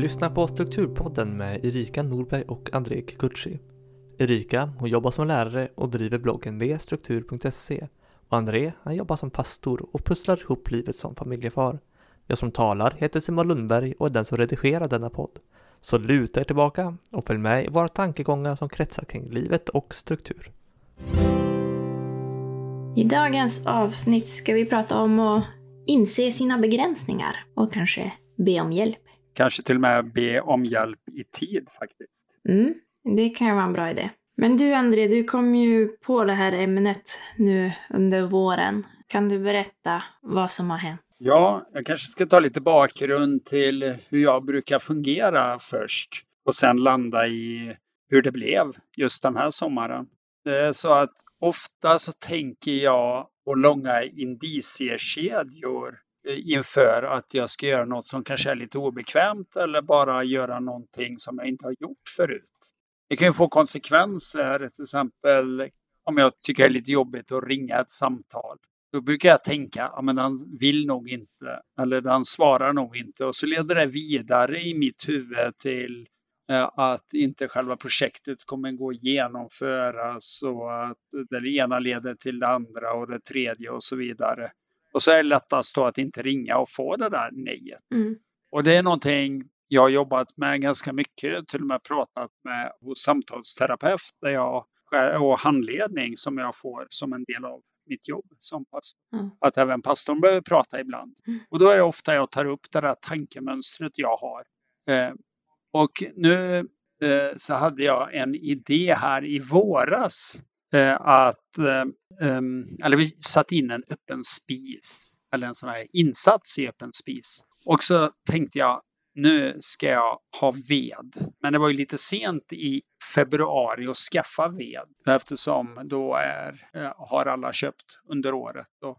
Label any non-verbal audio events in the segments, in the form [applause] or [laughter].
lyssnar på Strukturpodden med Erika Norberg och André Kikuchi. Erika, hon jobbar som lärare och driver bloggen vstruktur.se och André, han jobbar som pastor och pusslar ihop livet som familjefar. Jag som talar heter Simon Lundberg och är den som redigerar denna podd. Så luta er tillbaka och följ med i våra tankegångar som kretsar kring livet och struktur. I dagens avsnitt ska vi prata om att inse sina begränsningar och kanske be om hjälp. Kanske till och med be om hjälp i tid faktiskt. Mm, det kan ju vara en bra idé. Men du André, du kom ju på det här ämnet nu under våren. Kan du berätta vad som har hänt? Ja, jag kanske ska ta lite bakgrund till hur jag brukar fungera först och sen landa i hur det blev just den här sommaren. Så att ofta så tänker jag på långa indiciekedjor Eh, inför att jag ska göra något som kanske är lite obekvämt eller bara göra någonting som jag inte har gjort förut. Det kan ju få konsekvenser, till exempel om jag tycker det är lite jobbigt att ringa ett samtal. Då brukar jag tänka, ja men den vill nog inte, eller den svarar nog inte. Och så leder det vidare i mitt huvud till eh, att inte själva projektet kommer gå att genomföras och att det ena leder till det andra och det tredje och så vidare. Och så är det lättast då att inte ringa och få det där nejet. Mm. Och det är någonting jag har jobbat med ganska mycket, till och med pratat med hos samtalsterapeut där jag, och handledning som jag får som en del av mitt jobb som pastor. Mm. Att även pastorn behöver prata ibland. Mm. Och då är det ofta jag tar upp det där tankemönstret jag har. Eh, och nu eh, så hade jag en idé här i våras Eh, att, eh, ehm, eller vi satte in en öppen spis, eller en sån här insats i öppen spis. Och så tänkte jag, nu ska jag ha ved. Men det var ju lite sent i februari att skaffa ved eftersom då är, eh, har alla köpt under året. Och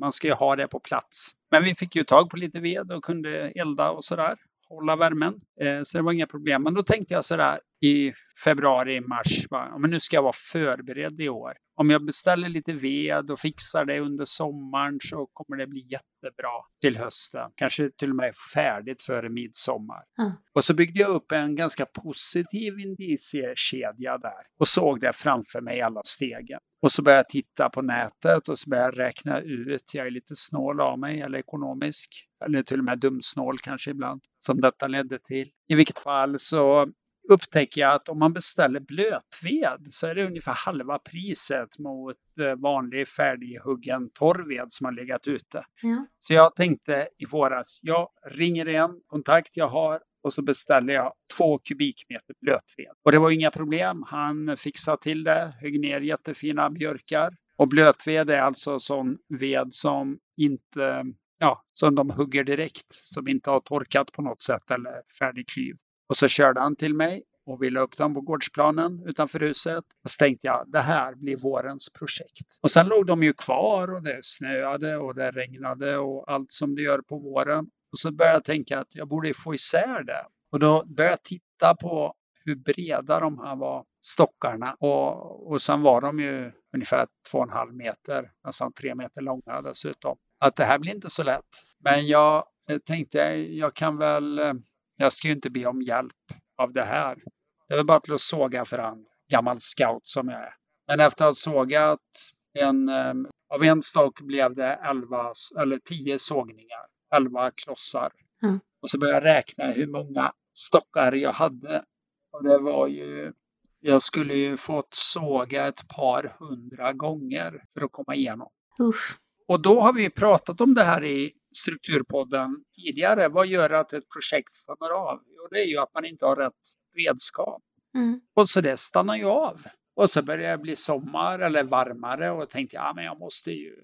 man ska ju ha det på plats. Men vi fick ju tag på lite ved och kunde elda och sådär hålla värmen. Eh, så det var inga problem. Men då tänkte jag sådär i februari, mars, va? men nu ska jag vara förberedd i år. Om jag beställer lite ved och fixar det under sommaren så kommer det bli jättebra till hösten. Kanske till och med färdigt före midsommar. Mm. Och så byggde jag upp en ganska positiv indiciekedja där och såg det framför mig alla stegen. Och så började jag titta på nätet och så började jag räkna ut. Jag är lite snål av mig eller ekonomisk. Eller till och med dumsnål kanske ibland. Som detta ledde till. I vilket fall så upptäcker jag att om man beställer blötved så är det ungefär halva priset mot eh, vanlig färdighuggen torrved som har legat ute. Ja. Så jag tänkte i våras, jag ringer en kontakt jag har och så beställer jag två kubikmeter blötved. Och det var inga problem. Han fixade till det, högg ner jättefina björkar. Och blötved är alltså sån ved som inte, ja, som de hugger direkt, som inte har torkat på något sätt eller färdigklyvt. Och så körde han till mig och ville upp dem på gårdsplanen utanför huset. Och så tänkte jag, det här blir vårens projekt. Och sen låg de ju kvar och det snöade och det regnade och allt som det gör på våren. Och så började jag tänka att jag borde få isär det. Och då började jag titta på hur breda de här var, stockarna. Och, och sen var de ju ungefär 2,5 meter, nästan tre meter långa dessutom. Att det här blir inte så lätt. Men jag tänkte, jag kan väl eh, jag ska ju inte be om hjälp av det här. Det är väl bara till att såga för en gammal scout som jag är. Men efter att ha sågat en, ehm, av en stock blev det 11, eller 10 sågningar, 11 klossar. Mm. Och så började jag räkna hur många stockar jag hade. Och det var ju, jag skulle ju fått såga ett par hundra gånger för att komma igenom. Usch. Och då har vi pratat om det här i Strukturpodden tidigare. Vad gör att ett projekt stannar av? Jo, det är ju att man inte har rätt redskap. Mm. Och så det stannar ju av. Och så börjar det bli sommar eller varmare och tänkte ja, men jag måste ju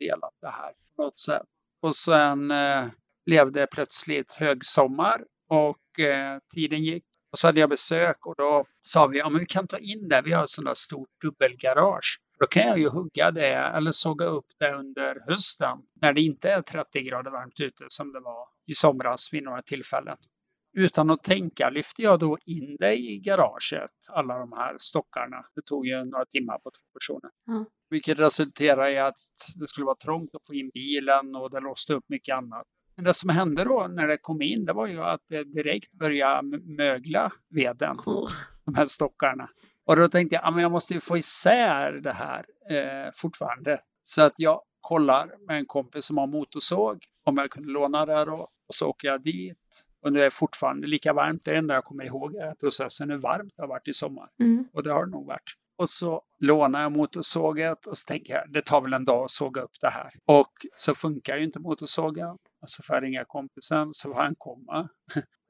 dela det här på något sätt. Och sen eh, blev det plötsligt högsommar och eh, tiden gick. Och så hade jag besök och då sa vi, ja men vi kan ta in det. Vi har ett sådant där stort dubbelgarage. Då kan jag ju hugga det eller såga upp det under hösten när det inte är 30 grader varmt ute som det var i somras vid några tillfällen. Utan att tänka lyfte jag då in det i garaget, alla de här stockarna. Det tog ju några timmar på två personer. Mm. Vilket resulterade i att det skulle vara trångt att få in bilen och det låste upp mycket annat. Men det som hände då när det kom in, det var ju att det direkt började mögla veden, Oh. de här stockarna. Och då tänkte jag, ja, men jag måste ju få isär det här eh, fortfarande. Så att jag kollar med en kompis som har motorsåg om jag kunde låna det då. Och så åker jag dit. Och nu är det fortfarande lika varmt. Det enda jag kommer ihåg är att processen är varmt. Det har varit i sommar. Mm. Och det har det nog varit. Och så lånar jag motorsåget och så tänker jag det tar väl en dag att såga upp det här. Och så funkar ju inte motorsågen. Och så får jag ringa kompisen så får han komma.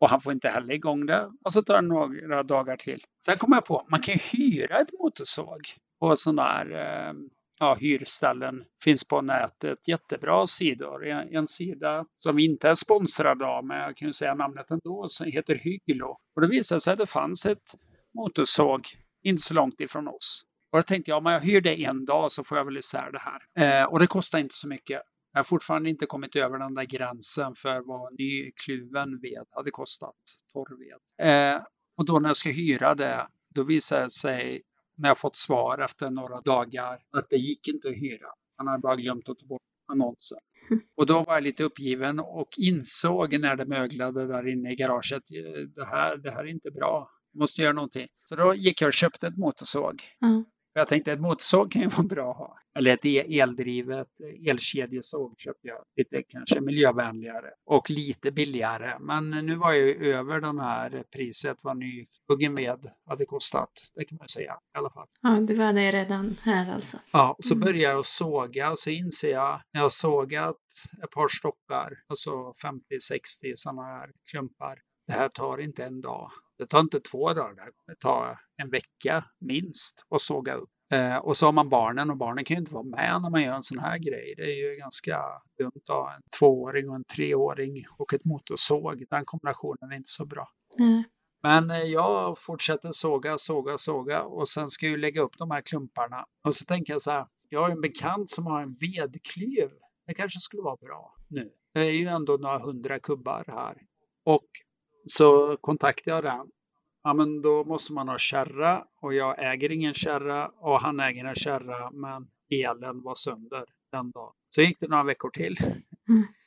Och han får inte heller igång det. Och så tar det några dagar till. Sen kommer jag på man kan ju hyra ett motorsåg på sådana här eh, ja, hyrställen. Finns på nätet. Jättebra sidor. En, en sida som vi inte är sponsrade av men jag kan ju säga namnet ändå. Som heter Hyglo. Och det visade sig att det fanns ett motorsåg inte så långt ifrån oss. Och då tänkte jag, om jag hyr det en dag så får jag väl isär det här. Eh, och det kostar inte så mycket. Jag har fortfarande inte kommit över den där gränsen för vad nykluven ved hade kostat, torrved. Eh, och då när jag ska hyra det, då visar det sig när jag fått svar efter några dagar att det gick inte att hyra. Han hade bara glömt att ta bort annonsen. Och då var jag lite uppgiven och insåg när det möglade där inne i garaget, eh, det här, det här är inte bra. Jag måste göra någonting. Så då gick jag och köpte ett motorsåg. Mm. Jag tänkte ett motorsåg kan ju vara bra att ha. Eller ett eldrivet elkedjesåg köpte jag. Lite kanske miljövänligare och lite billigare. Men nu var jag ju över den här priset vad nyhuggen ved hade kostat. Det kan man säga i alla fall. Ja, du var det redan här alltså. Ja, så Mm. börjar jag såga och så inser jag när jag sågat ett par stockar, alltså 50-60 sådana här klumpar. Det här tar inte en dag. Det tar inte två dagar. Det här kommer ta en vecka minst att såga upp. Eh, och så har man barnen och barnen kan ju inte vara med när man gör en sån här grej. Det är ju ganska dumt att ha en tvååring och en treåring och ett motorsåg. Den kombinationen är inte så bra. Nej. Men eh, jag fortsätter såga, såga, såga och sen ska jag ju lägga upp de här klumparna. Och så tänker jag så här, jag har en bekant som har en vedklyv. Det kanske skulle vara bra nu. Det är ju ändå några hundra kubbar här. Och så kontaktar jag den. Ja, men då måste man ha kärra och jag äger ingen kärra och han äger en kärra men elen var sönder den dagen. Så gick det några veckor till. [laughs]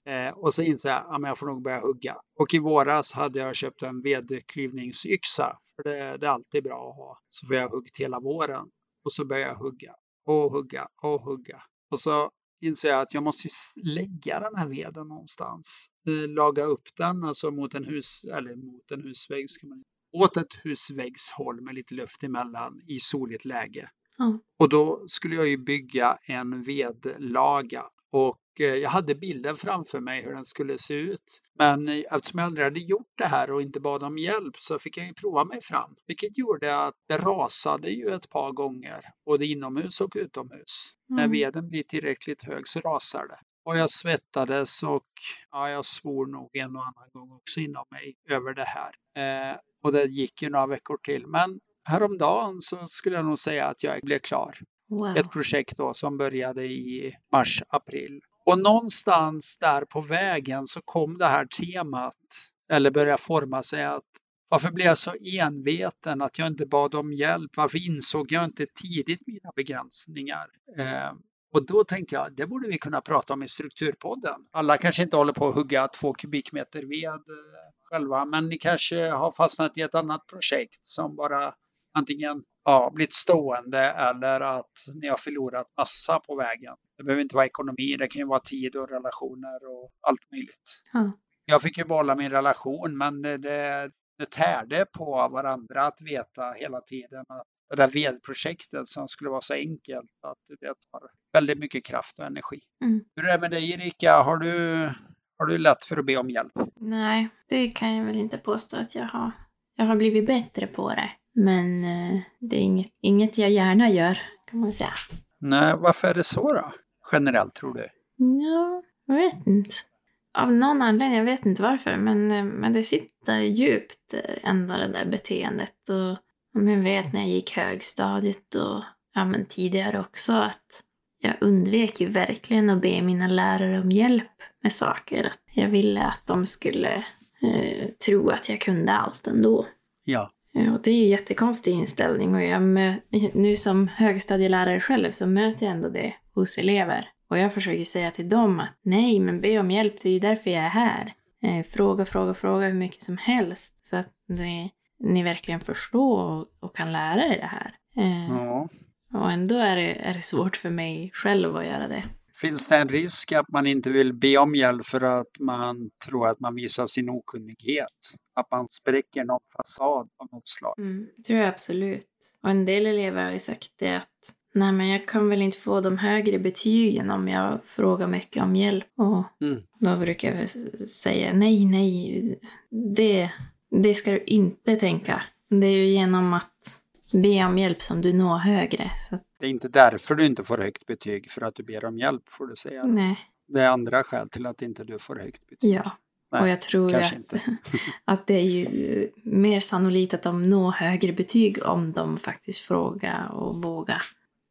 Eh, och så insåg jag att jag får nog börja hugga. Och i våras hade jag köpt en vedklyvningsyxa. För det, det är alltid bra att ha. Så får jag huggt hela våren. Och så börjar jag hugga och hugga och hugga. Och så inser jag att jag måste lägga den här veden någonstans. Eh, laga upp den alltså mot en hus eller mot en husvägg. Ska man, åt ett husväggshåll med lite luft emellan i soligt läge. Ja. Och då skulle jag ju bygga en vedlaga. Och jag hade bilden framför mig hur den skulle se ut. Men eh, eftersom jag aldrig hade gjort det här och inte bad om hjälp så fick jag ju prova mig fram. Vilket gjorde att det rasade ju ett par gånger. Både inomhus och utomhus. När Mm. veden blir tillräckligt hög så rasar det. Och jag svettades och ja, jag svor nog en och annan gång också inom mig över det här. Eh, och det gick ju några veckor till. Men häromdagen så skulle jag nog säga att jag blev klar Wow. ett projekt då som började i mars, april. Och någonstans där på vägen så kom det här temat, eller började forma sig att varför blev jag så enveten att jag inte bad om hjälp? Varför insåg jag inte tidigt mina begränsningar? Eh, och då tänkte jag, det borde vi kunna prata om i Strukturpodden. Alla kanske inte håller på att hugga två kubikmeter ved eh, själva, men ni kanske har fastnat i ett annat projekt som bara antingen ja, blivit stående eller att ni har förlorat massa på vägen. Det behöver inte vara ekonomi, det kan ju vara tid och relationer och allt möjligt. Ja. Jag fick ju behålla min relation men det, det, det tärde på varandra att veta hela tiden att det där vedprojektet som skulle vara så enkelt, att det tar väldigt mycket kraft och energi. Mm. Hur är det med dig Erika? Har du, har du lätt för att be om hjälp? Nej, det kan jag väl inte påstå att jag har. Jag har blivit bättre på det. Men eh, det är inget, inget jag gärna gör, kan man säga. Nej, varför är det så då? Generellt tror du? Ja, jag vet inte. Av någon anledning, jag vet inte varför, men, eh, men det sitter djupt eh, ändå det där beteendet. Och om jag vet när jag gick högstadiet och ja, men tidigare också att jag undvek ju verkligen att be mina lärare om hjälp med saker. Att jag ville att de skulle eh, tro att jag kunde allt ändå. Ja. Ja, och det är ju en jättekonstig inställning och jag nu som högstadielärare själv så möter jag ändå det hos elever. Och jag försöker säga till dem att nej, men be om hjälp, det är ju därför jag är här. Eh, fråga, fråga, fråga hur mycket som helst så att ni, ni verkligen förstår och, och kan lära er det här. Eh, Ja. Och ändå är det, är det svårt för mig själv att göra det. Finns det en risk att man inte vill be om hjälp för att man tror att man visar sin okunnighet? Att man spräcker någon fasad av något slag? Mm, det tror jag absolut. Och en del elever har ju sagt det att nej men jag kan väl inte få de högre betygen om jag frågar mycket om hjälp. Och Mm. då brukar jag säga nej, nej, det, det ska du inte tänka. Det är ju genom att be om hjälp som du når högre. Så Det är inte därför du inte får högt betyg, för att du ber om hjälp får du säga. nej, Det är andra skäl till att inte du får högt betyg. ja. Nej, och jag tror att, [laughs] att det är ju mer sannolikt att de når högre betyg om de faktiskt frågar och vågar.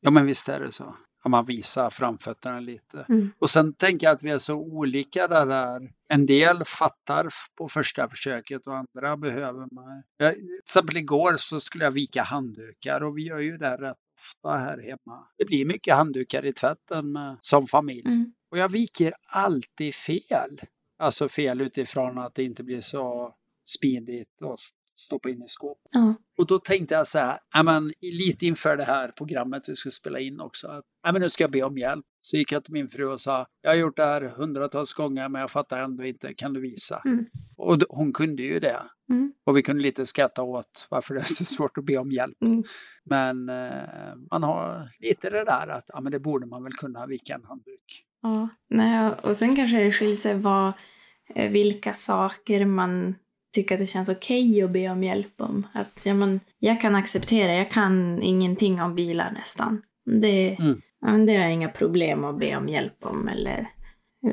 Ja, men visst är det så. Att man visar framfötterna lite. Mm. Och sen tänker jag att vi är så olika där. där. En del fattar på första försöket och andra behöver man. Jag, till exempel igår så skulle jag vika handdukar och vi gör ju det rätt ofta här hemma. Det blir mycket handdukar i tvätten med, som familj. Mm. Och jag viker alltid fel. Alltså fel utifrån att det inte blir så smidigt s- stoppa in i skåp. Ja. Och då tänkte jag så här, men, lite inför det här programmet vi skulle spela in också, att men nu ska jag be om hjälp. Så gick jag till min fru och sa, jag har gjort det här hundratals gånger men jag fattar ändå inte, kan du visa? Mm. Och hon kunde ju det. Mm. Och vi kunde lite skratta åt varför det är så svårt att be om hjälp. Mm. Men eh, man har lite det där att ja, men det borde man väl kunna vika en handduk. Ja, nej, och sen kanske det skiljer sig vad, eh, vilka saker man tycker att det känns okej att be om hjälp om. Att ja, men, jag kan acceptera, jag kan ingenting om bilar nästan. Det, Mm. ja, men det har jag inga problem att be om hjälp om eller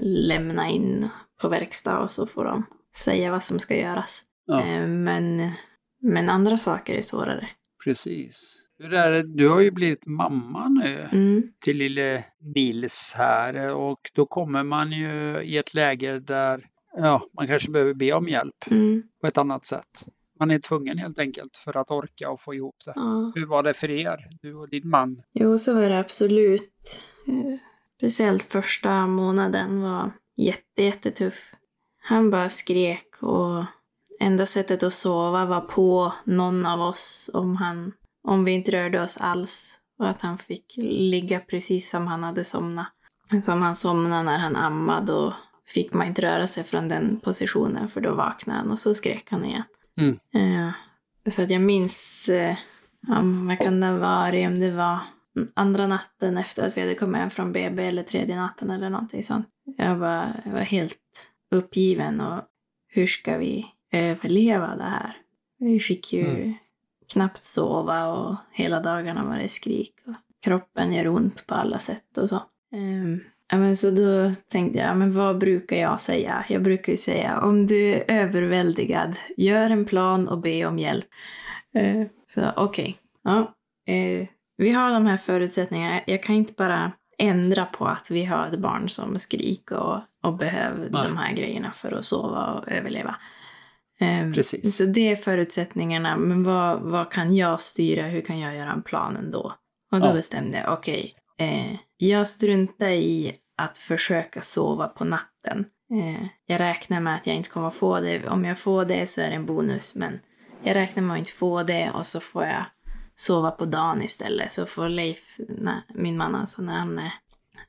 lämna in på verkstad och så får de säga vad som ska göras. Ja, Eh, Men, men andra saker är svårare. precis. Hur är det? Du har ju blivit mamma nu. Mm. till lille Nils här och då kommer man ju i ett läge där ja, man kanske behöver be om hjälp Mm. på ett annat sätt. Man är tvungen helt enkelt för att orka och få ihop det. Ja. Hur var det för er, du och din man? Jo, så var det absolut. Eh, Speciellt första månaden var jätte, jättetuff. Han bara skrek och enda sättet att sova var på någon av oss om, han, om vi inte rörde oss alls. Och att han fick ligga precis som han hade somnat. Som han somnade när han ammade och fick man inte röra sig från den positionen för då vaknade han och så skrek han igen. Mm. Eh, så att jag minns, eh, ja, vad kan det ha varit, om det var andra natten efter att vi hade kommit hem från BB eller tredje natten eller någonting sånt. Jag var, jag var helt uppgiven och hur ska vi överleva det här? Vi fick ju Mm. knappt sova och hela dagarna var det skrik och kroppen gör ont på alla sätt och så. Ehm, men så då tänkte jag, men vad brukar jag säga? Jag brukar ju säga, om du är överväldigad, gör en plan och be om hjälp. Eh, så okej, ja. Eh, vi har de här förutsättningarna. Jag kan inte bara ändra på att vi har ett barn som skriker och, och behöver Nej. de här grejerna för att sova och överleva. Eh, Precis. Så det är förutsättningarna. Men vad, vad kan jag styra? Hur kan jag göra en plan ändå? Och då Ja. bestämde jag, okej, eh, jag struntar i att försöka sova på natten. Eh, jag räknar med att jag inte kommer få det. Om jag får det så är det en bonus, men jag räknar med att inte få det och så får jag sova på dagen istället. Så får Leif, när, min man alltså, när han är,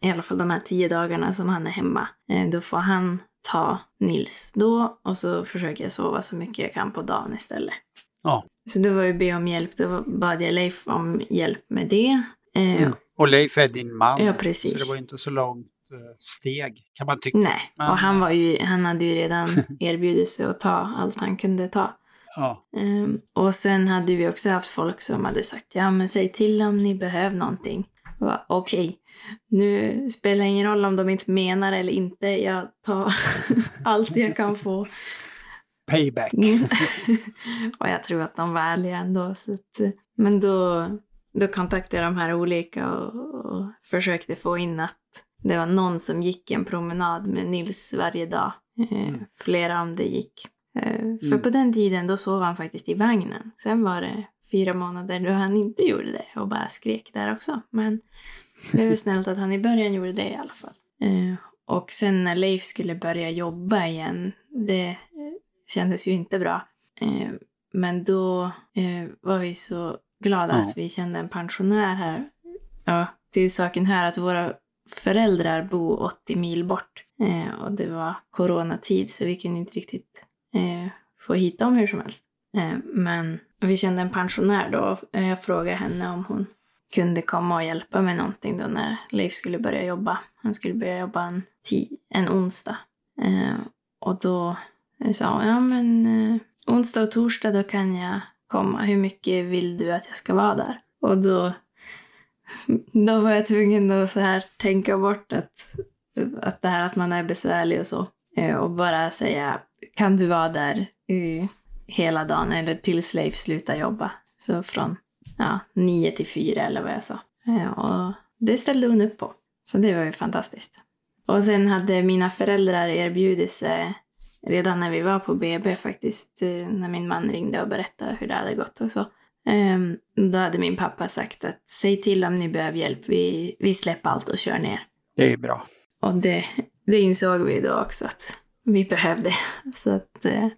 i alla fall de här tio dagarna som han är hemma, eh, då får han ta Nils då och så försöker jag sova så mycket jag kan på dagen istället. Ja. Så det var ju be om hjälp, då bad jag Leif om hjälp med det. Eh, Mm. Och Leif är din man. Ja, precis. Så det var inte så långt eh, steg kan man tycka. Nej, Men- och han, var ju, han hade ju redan [laughs] erbjudit sig att ta allt han kunde ta. Ja, Ehm, och sen hade vi också haft folk som hade sagt ja men säg till om ni behöver någonting. Okej, nu spelar det ingen roll om de inte menar eller inte. Jag tar [laughs] allt jag kan få. payback. [laughs] Och jag tror att de var ärliga ändå. Så att, eh, men då, då kontaktade jag de här olika och, och försökte få in att det var någon som gick en promenad med Nils varje dag. Eh, Mm. Flera om det gick Eh, För på den tiden då sov han faktiskt i vagnen. Sen var det fyra månader då han inte gjorde det och bara skrek där också. Men det var snällt att han i början gjorde det i alla fall. Eh, Och sen när Leif skulle börja jobba igen, det kändes ju inte bra. Men då var vi så glada Ja. att vi kände en pensionär här. Ja, till saken här att våra föräldrar bor 80 mil bort. Eh, och det var coronatid så vi kunde inte riktigt eh, få hit dem hur som helst. Eh, men vi kände en pensionär då. Eh, jag frågade henne om hon kunde komma och hjälpa med någonting då när Leif skulle börja jobba. Han skulle börja jobba en, en onsdag. Eh, och då sa hon, ja men eh, onsdag och torsdag då kan jag komma. Hur mycket vill du att jag ska vara där? Och då, då var jag tvungen att så här tänka bort att, att det här att man är besvärlig och så. Eh, och bara säga, kan du vara där hela dagen eller tills Leif slutar jobba? Så från ja, nio till fyra eller vad jag sa. Eh, och det ställde hon upp på. Så det var ju fantastiskt. Och sen hade mina föräldrar erbjudit sig redan när vi var på BB faktiskt, eh, när min man ringde och berättade hur det hade gått och så. Ehm, Då hade min pappa sagt att säg till om ni behöver hjälp, vi, vi släpper allt och kör ner. Det är bra. Och det, det insåg vi då också att vi behövde. [laughs] Så att eh,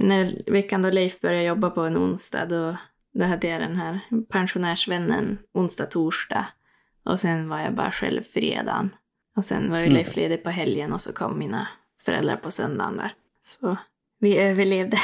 när veckan då Leif började jobba på en onsdag då, då hade jag den här pensionärsvännen onsdag, torsdag. Och sen var jag bara själv fredagen. Och sen var ju Mm. Leif ledig på helgen och så kom mina föräldrar på söndagen där. Så vi överlevde.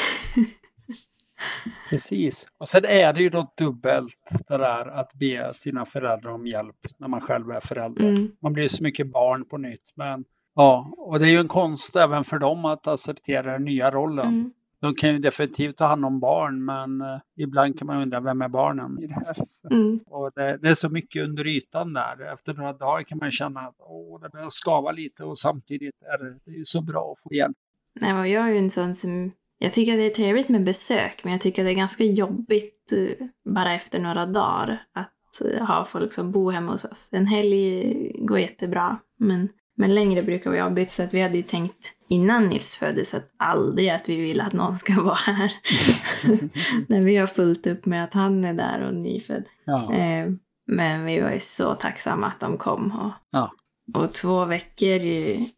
Precis. Och sen är det ju då dubbelt det där att be sina föräldrar om hjälp när man själv är förälder. Mm. Man blir så mycket barn på nytt. Men ja, och det är ju en konst även för dem att acceptera den nya rollen. Mm. De kan ju definitivt ta hand om barn, men eh, ibland kan man undra vem är barnen i det här? [laughs] Mm. Och det, det är så mycket under ytan där. Efter några dagar kan man känna att åh, det börjar skava lite och samtidigt är det, det är så bra att få hjälp. Nej, och jag är ju en sån som... Jag tycker att det är trevligt med besök, men jag tycker att det är ganska jobbigt eh, bara efter några dagar att eh, ha folk som bor hemma hos oss. En helg går jättebra, men, men längre brukar vara jobbigt. Så att vi hade ju tänkt innan Nils föddes att aldrig att vi vill att någon ska [laughs] vara här. [laughs] När vi har fullt upp med att han är där och nyfödd. Ja. Eh, men vi var ju så tacksamma att de kom. Och, Ja. Och två veckor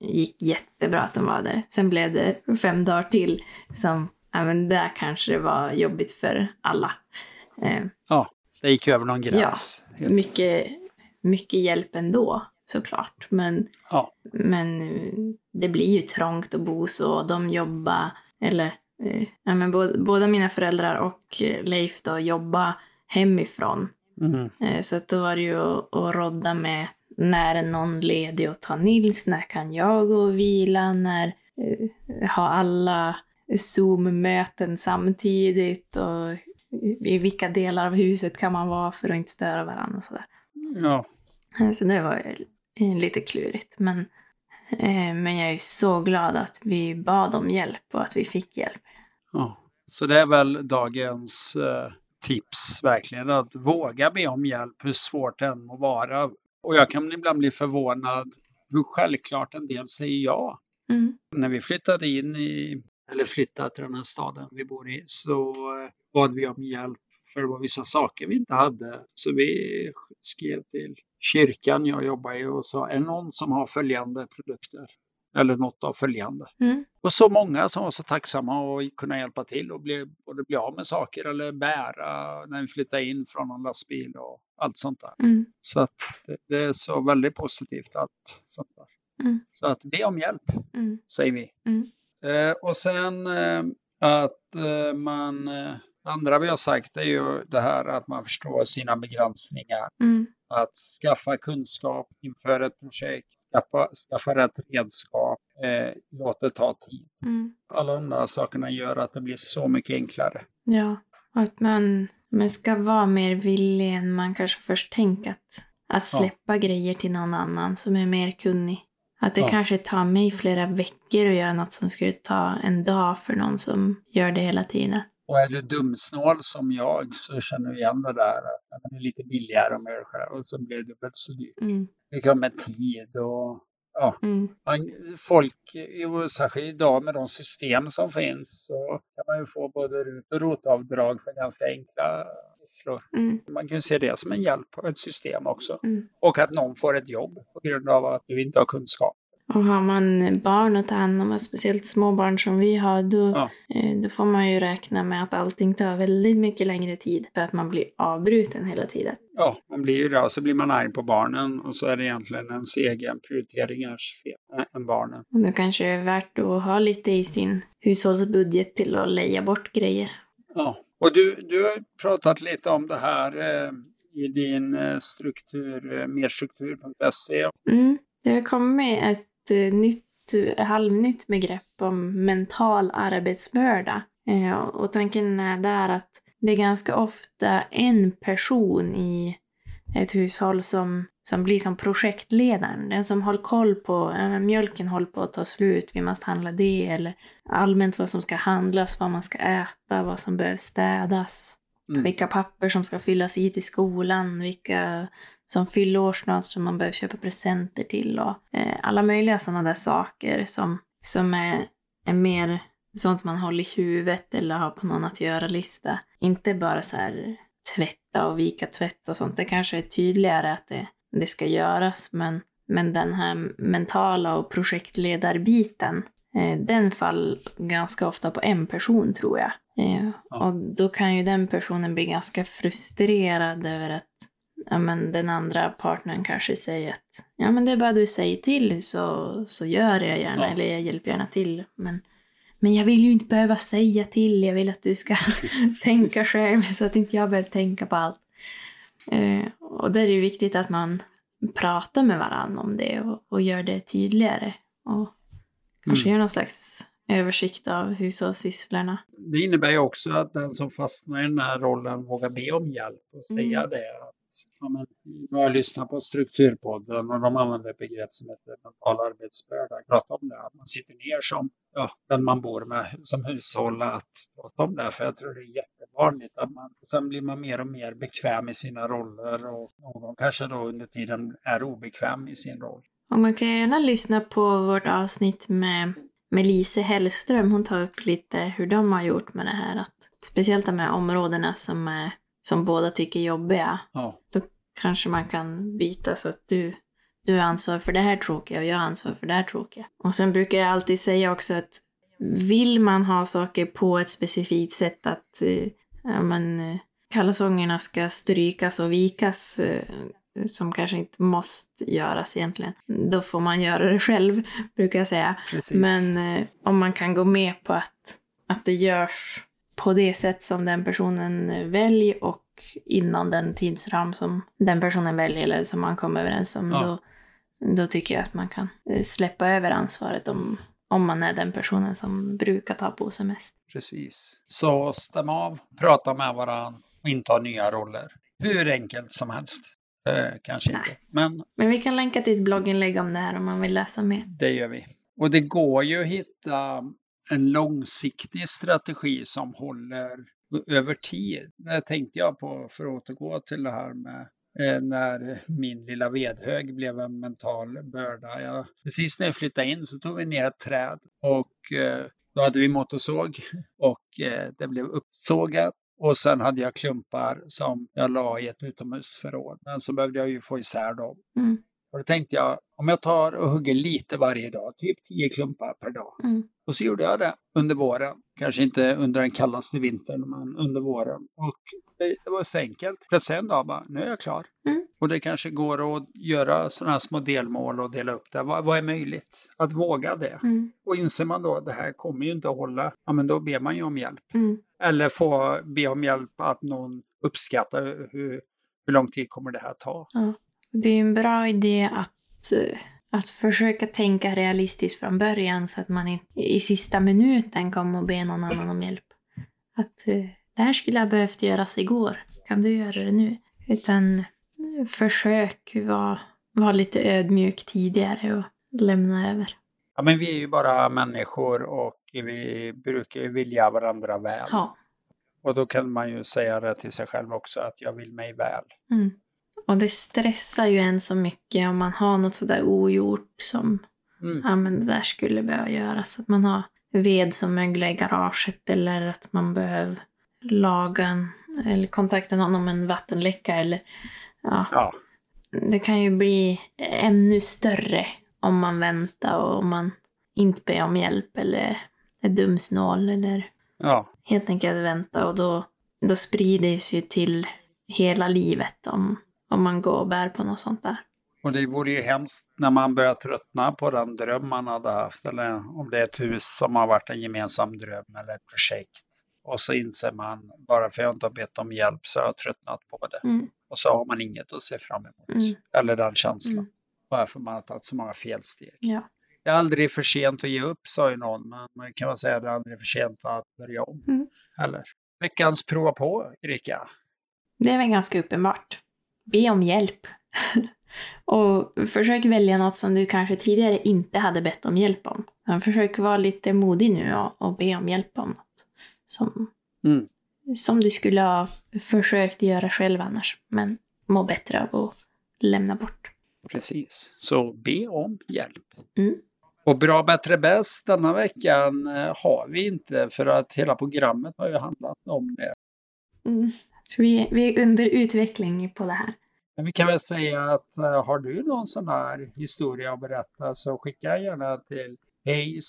gick jättebra att de var där. Sen blev det fem dagar till som, ja men där kanske det var jobbigt för alla. Eh, Det gick ju över någon gräns. mycket, mycket hjälp ändå, såklart. Men, Ja. men eh, det blir ju trångt att bo så. De jobbar, eller eh, ja, men både, båda mina föräldrar och Leif då jobbar hemifrån. Mm. Så att då var det ju att, att rodda med när är någon ledig och ta Nils, när kan jag gå och vila, när eh, har alla Zoom-möten samtidigt och i vilka delar av huset kan man vara för att inte störa varandra och sådär. Ja. Eh, Så det var eh, lite klurigt. Men, eh, men jag är ju så glad att vi bad om hjälp och att vi fick hjälp. Ja, så det är väl dagens eh, tips verkligen, att våga be om hjälp hur svårt det än må vara. Och jag kan ibland bli förvånad hur självklart en del säger ja. Mm. När vi flyttade in i, eller flyttade till den här staden vi bor i, så eh, bad vi om hjälp för det var vissa saker vi inte hade. Så vi skrev till kyrkan jag jobbar i och sa, är det någon som har följande produkter? Eller något av följande. Mm. Och så många som var så tacksamma att kunna hjälpa till och bli, både bli av med saker eller bära när vi flyttar in från en lastbil och allt sånt där. Mm. Så att det, det är så väldigt positivt att sånt där. Mm. Så att be om hjälp, Mm. säger vi. Mm. Eh, och sen eh, att eh, man, eh, det andra vi har sagt är ju det här att man förstår sina begränsningar. Mm. Att skaffa kunskap inför ett projekt, skaffa, skaffa rätt redskap, eh, låt det ta tid Mm. alla de där sakerna gör att det blir så mycket enklare. Ja, och att man, man ska vara mer villig än man kanske först tänkt att, att Ja. släppa grejer till någon annan som är mer kunnig. Att det Ja. kanske tar mig flera veckor att göra något som skulle ta en dag för någon som gör det hela tiden. Och är du dumsnål som jag så känner du igen det där att det är lite billigare om jag gör själv och så blir det dubbelt så dyrt. Mm. Det kan med tid och ja, Mm. man, folk, särskilt idag med de system som finns så kan man ju få både RUT och ROT-avdrag för ganska enkla sysslor. Mm. Man kan se det som en hjälp och ett system också. Mm. Och att någon får ett jobb på grund av att du inte har kunskap. Och har man barn att ta hand om, och speciellt små barn som vi har, då, Ja. eh, då får man ju räkna med att allting tar väldigt mycket längre tid för att man blir avbruten hela tiden. Ja, man blir ju det och så blir man arg på barnen och så är det egentligen ens egen prioriteringars fel äh, än barnen. Och då kanske det är värt att ha lite i sin hushållsbudget till att leja bort grejer. Ja, och du, du har pratat lite om det här eh, i din eh, struktur, eh, merstruktur.se. Mm. Det har kommit ett eh, nytt, halvnytt begrepp om mental arbetsbörda. Eh, och tanken är där att det är ganska ofta en person i ett hushåll som, som blir som projektledaren. Den som håller koll på, äh, mjölken håller på att ta slut, vi måste handla det, eller allmänt vad som ska handlas, vad man ska äta, vad som behöver städas. Mm. Vilka papper som ska fyllas i till skolan, vilka som fyller årsdag som man behöver köpa presenter till och eh, alla möjliga sådana där saker som, som är, är mer sånt man håller i huvudet eller har på någon att göra-lista. Inte bara så här tvätta och vika tvätt och sånt. Det kanske är tydligare att det, det ska göras, men, men den här mentala och projektledarbiten, den faller ganska ofta på en person tror jag. Eh, Ja. Och då kan ju den personen bli ganska frustrerad över att ja, men den andra partnern kanske säger att ja, men det är bara du säger till så, så gör jag gärna, Ja. eller jag hjälper gärna till. Men, men jag vill ju inte behöva säga till, jag vill att du ska [laughs] tänka själv så att inte jag behöver tänka på allt. Eh, och där är det viktigt att man pratar med varandra om det och, och gör det tydligare. Och kanske Mm. gör någon slags översikt av hushållssysslorna. Det innebär ju också att den som fastnar i den här rollen vågar be om hjälp och säga Mm. det. Att, ja, men, nu har jag lyssnat på Strukturpodden och de använder ett begrepp som heter mental arbetsbörda. Prata om det, att man sitter ner som ja, den man bor med som hushåll att prata om det. För jag tror det är jättevanligt att man sen blir man mer och mer bekväm i sina roller och någon kanske då under tiden är obekväm i sin roll. Och man kan gärna lyssna på vårt avsnitt med, med Lise Hellström. Hon tar upp lite hur de har gjort med det här. Att, speciellt de här områdena som, är, som båda tycker är jobbiga. Ja, Kanske man kan byta så att du, du är ansvarig för det här tråkiga och jag är ansvarig för det här tråkiga. Och sen brukar jag alltid säga också att vill man ha saker på ett specifikt sätt att eh, ja, men, eh, kalsongerna ska strykas och vikas eh, som kanske inte måste göras egentligen. Då får man göra det [laughs] själv, brukar jag säga. precis. Men eh, om man kan gå med på att, att det görs på det sätt som den personen eh, väljer och inom den tidsram som den personen väljer eller som man kommer överens om, Ja. då, då tycker jag att man kan eh, släppa över ansvaret om, om man är den personen som brukar ta på sig mest. Precis. Så stäm av, prata med varandra och inta nya roller. Hur enkelt som helst. Eh, kanske Nej. inte, men Men vi kan länka till ett blogginlägg om det här om man vill läsa mer. det gör vi. Och det går ju att hitta en långsiktig strategi som håller över tid. Det tänkte jag på för att återgå till det här med eh, när min lilla vedhög blev en mental börda. Jag, precis när jag flyttade in så tog vi ner ett träd och eh, då hade vi motorsåg och eh, det blev uppsågat. Och sen hade jag klumpar som jag la i ett utomhusförråd. Men så behövde jag ju få isär dem. Mm. Och då tänkte jag, om jag tar och hugger lite varje dag, typ 10 klumpar per dag. Mm. Och så gjorde jag det under våren. Kanske inte under den kallaste vintern, men under våren. Och det, var så enkelt. Plötsligt en dag bara, nu är jag klar. Mm. Och det kanske går att göra sådana här små delmål och dela upp det. Vad, vad är möjligt? Att våga det. Mm. Och inser man då, det här kommer ju inte att hålla, ja men då ber man ju om hjälp. Mm. Eller få be om hjälp att någon uppskattar hur, hur lång tid kommer det här ta. Det är en bra idé att, att försöka tänka realistiskt från början så att man inte i sista minuten kommer och be någon annan om hjälp. Att eh, det här skulle ha behövt göras igår. Kan du göra det nu? Utan eh, försök vara, vara lite ödmjuk tidigare och lämna över. Ja, men vi är ju bara människor och vi brukar ju vilja varandra väl. Ja. Och då kan man ju säga det till sig själv också att jag vill mig väl. Mm. Och det stressar ju en så mycket om man har något sådär ogjort som Mm. ja, men det där skulle behöva göras. Att man har ved som möglar i garaget eller att man behöver laga en, eller kontakta någon om en vattenläcka eller ja, Ja, det kan ju bli ännu större om man väntar och om man inte ber om hjälp eller är dumsnål eller ja, helt enkelt vänta och då, då sprider det sig till hela livet om, om man går och bär på något sånt där. och det vore ju hemskt när man börjar tröttna på den dröm man hade haft. Eller om det är ett hus som har varit en gemensam dröm eller ett projekt. Och så inser man, bara för att jag inte har bett om hjälp så har jag tröttnat på det. Mm. Och så har man inget att se fram emot. Mm. Eller den känslan. Mm. Bara för man har tagit så många felsteg. Ja. Det är aldrig för sent att ge upp, sa ju någon. Men man kan väl säga att det är aldrig för sent att börja om. Mm. Eller? Veckans prova på, Erika. Det är väl ganska uppenbart. Be om hjälp. [laughs] och försök välja något som du kanske tidigare inte hade bett om hjälp om. Men försök vara lite modig nu och, och be om hjälp om något. Som, Mm. som du skulle ha försökt göra själv annars. Men må bättre av att lämna bort. Precis. Så be om hjälp. Mm. Och bra, bättre, bäst denna veckan eh, har vi inte för att hela programmet har ju handlat om det. Mm. Så vi, vi är under utveckling på det här. Men vi kan väl säga att eh, har du någon sån här historia att berätta så skicka gärna till hej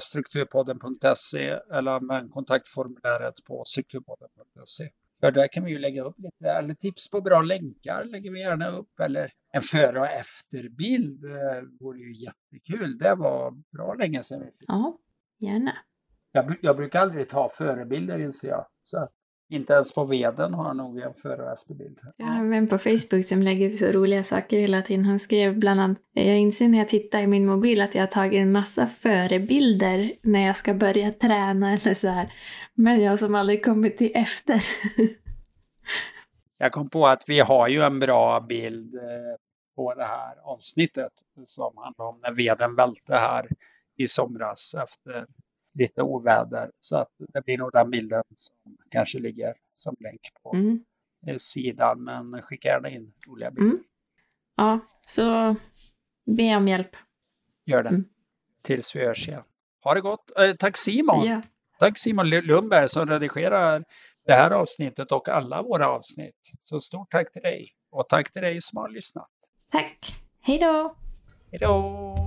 strukturpodden.se eller använd kontaktformuläret på strukturpodden.se. För där kan vi ju lägga upp lite, eller tips på bra länkar lägger vi gärna upp, eller en före och efterbild eh, vore ju jättekul. Det var bra länge sedan vi fick. Ja, gärna. Jag, jag brukar aldrig ta förebilder inser jag. Så inte ens på veden har jag nog en före och efterbild. Jag har en vän på Facebook som lägger så roliga saker hela tiden. Han skrev bland annat, jag inser när jag tittar i min mobil att jag har tagit en massa förebilder när jag ska börja träna eller så här. Men jag som aldrig kommit till efter. [laughs] Jag kom på att vi har ju en bra bild eh, på det här avsnittet som handlar om när veden välte här i somras efter lite oväder. Så att det blir nog den bilden som kanske ligger som länk på Mm. eh, sidan. Men skicka gärna in roliga bilder. Mm. Ja, så be om hjälp. Gör det. Mm. Tills vi hörs igen. Ha det gott. Eh, tack Simon. Ja. Tack Simon Lundberg som redigerar det här avsnittet och alla våra avsnitt. Så stort tack till dig. Och tack till dig som har lyssnat. Tack. Hej då! Hej då!